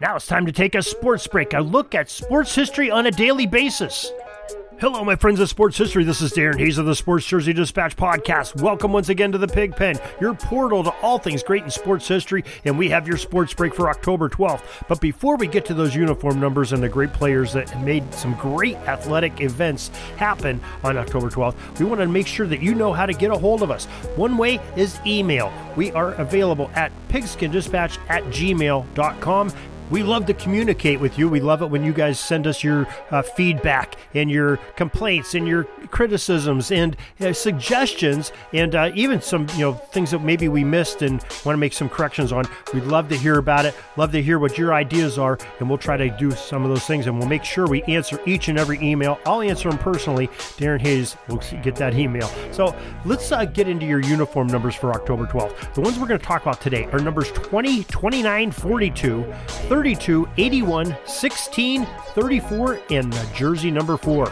Now it's time to take a sports break, a look at sports history on a daily basis. Hello, my friends of sports history. This is Darin Hayes of the Sports Jersey Dispatch podcast. Welcome once again to the Pigpen, your portal to all things great in sports history, and we have your sports break for October 12th. But before we get to those uniform numbers and the great players that made some great athletic events happen on October 12th, we want to make sure that you know how to get a hold of us. One way is email. We are available at pigskindispatch at gmail.com. We love to communicate with you. We love it when you guys send us your uh, feedback and your complaints and your criticisms and uh, suggestions and uh, even some you know things that maybe we missed and want to make some corrections on. We'd love to hear about it. Love to hear what your ideas are, and we'll try to do some of those things. And we'll make sure we answer each and every email. I'll answer them personally. Darin Hayes will get that email. So let's uh, get into your uniform numbers for October 12th. The ones we're going to talk about today are numbers 20, 29, 42. 32, 81, 16, 34, and jersey number 4.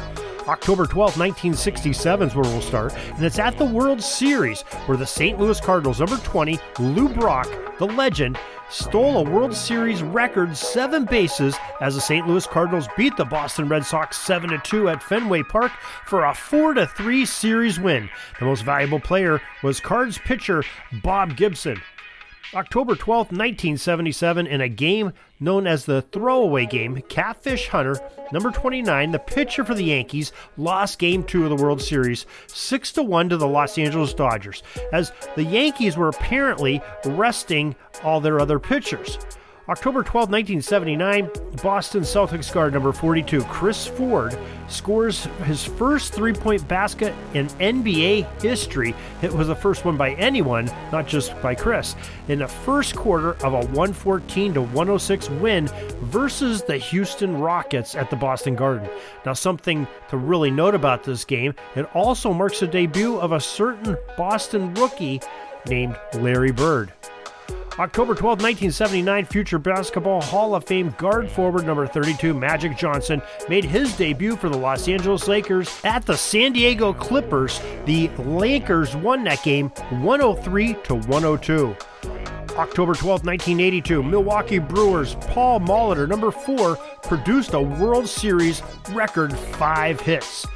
October 12, 1967 is where we'll start, and it's at the World Series where the St. Louis Cardinals, number 20, Lou Brock, the legend, stole a World Series record seven bases as the St. Louis Cardinals beat the Boston Red Sox 7 2 at Fenway Park for a 4 3 series win. The most valuable player was Cards pitcher Bob Gibson. October 12, 1977, in a game known as the throwaway game, Catfish Hunter, number 29, the pitcher for the Yankees, lost game 2 of the World Series 6 to 1 to the Los Angeles Dodgers, as the Yankees were apparently resting all their other pitchers. October 12, 1979, Boston Celtics guard number 42, Chris Ford, scores his first three point basket in NBA history. It was the first one by anyone, not just by Chris, in the first quarter of a 114 to 106 win versus the Houston Rockets at the Boston Garden. Now, something to really note about this game, it also marks the debut of a certain Boston rookie named Larry Bird. October 12, 1979, future Basketball Hall of Fame guard forward number 32, Magic Johnson, made his debut for the Los Angeles Lakers at the San Diego Clippers. The Lakers won that game 103 to 102. October 12, 1982, Milwaukee Brewers Paul Molitor, number 4, produced a World Series record 5 hits.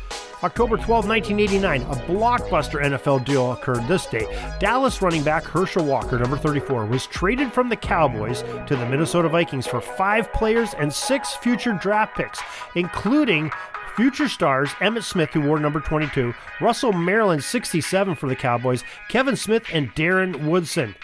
October 12, 1989, a blockbuster NFL deal occurred this day. Dallas running back Herschel Walker, number 34, was traded from the Cowboys to the Minnesota Vikings for five players and six future draft picks, including future stars Emmitt Smith, who wore number 22, Russell Maryland, 67 for the Cowboys, Kevin Smith, and Darren Woodson.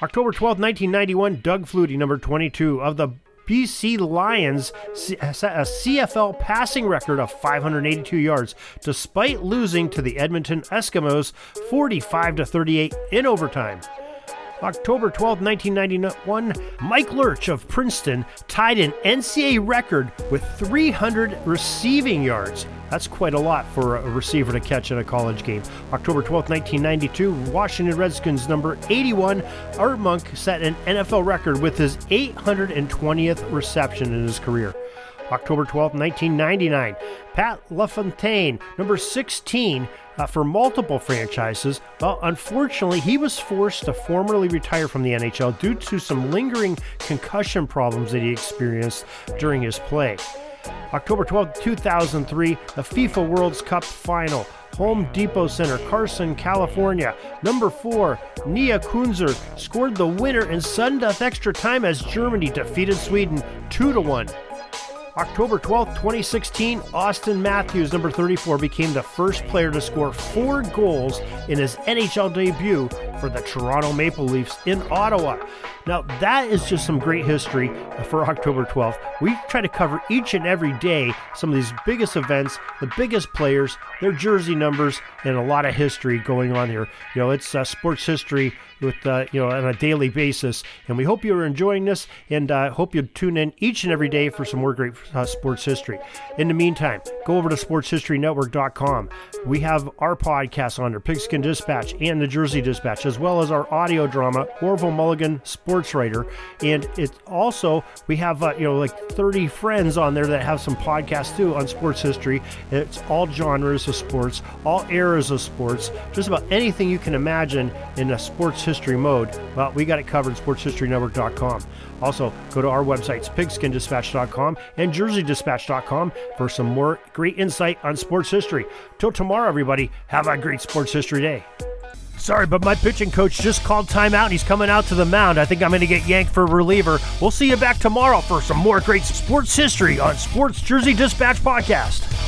October 12, 1991, Doug Flutie, number 22, of the BC Lions uh, set a CFL passing record of 582 yards, despite losing to the Edmonton Eskimos 45 to 38 in overtime. October 12, 1991, Mike Lerch of Princeton tied an NCAA record with 300 receiving yards. That's quite a lot for a receiver to catch in a college game. October 12, 1992, Washington Redskins number 81, Art Monk set an NFL record with his 820th reception in his career. October 12, 1999, Pat LaFontaine, number 16, uh, for multiple franchises. Well, unfortunately, he was forced to formally retire from the NHL due to some lingering concussion problems that he experienced during his play. October 12, 2003, the FIFA World Cup final. Home Depot Center, Carson, California. Number four, Nia Künzer scored the winner in sudden death extra time as Germany defeated Sweden 2 to 1. October 12, 2016, Auston Matthews, number 34, became the first player to score four goals in his NHL debut for the Toronto Maple Leafs in Ottawa. Now, that is just some great history for October 12th. We try to cover each and every day some of these biggest events, the biggest players, their jersey numbers, and a lot of history going on here. You know, it's uh, sports history with uh, you know on a daily basis. And we hope you're enjoying this, and uh, hope you tune in each and every day for some more great uh, sports history. In the meantime, go over to SportsHistoryNetwork.com. We have our podcast on there, Pigskin Dispatch and the Jersey Dispatch, as well as our audio drama, Orville Mulligan Sports Writer, and it also we have uh, you know like 30 friends on there that have some podcasts too on sports history. It's all genres of sports, all eras of sports, just about anything you can imagine in a sports history mode, well, we got it covered at sportshistorynetwork.com. Also, go to our websites, pigskindispatch.com and jerseydispatch.com for some more great insight on sports history. Till tomorrow, everybody, have a great sports history day. Sorry, but my pitching coach just called timeout and he's coming out to the mound. I think I'm going to get yanked for reliever. We'll see you back tomorrow for some more great sports history on Sports Jersey Dispatch Podcast.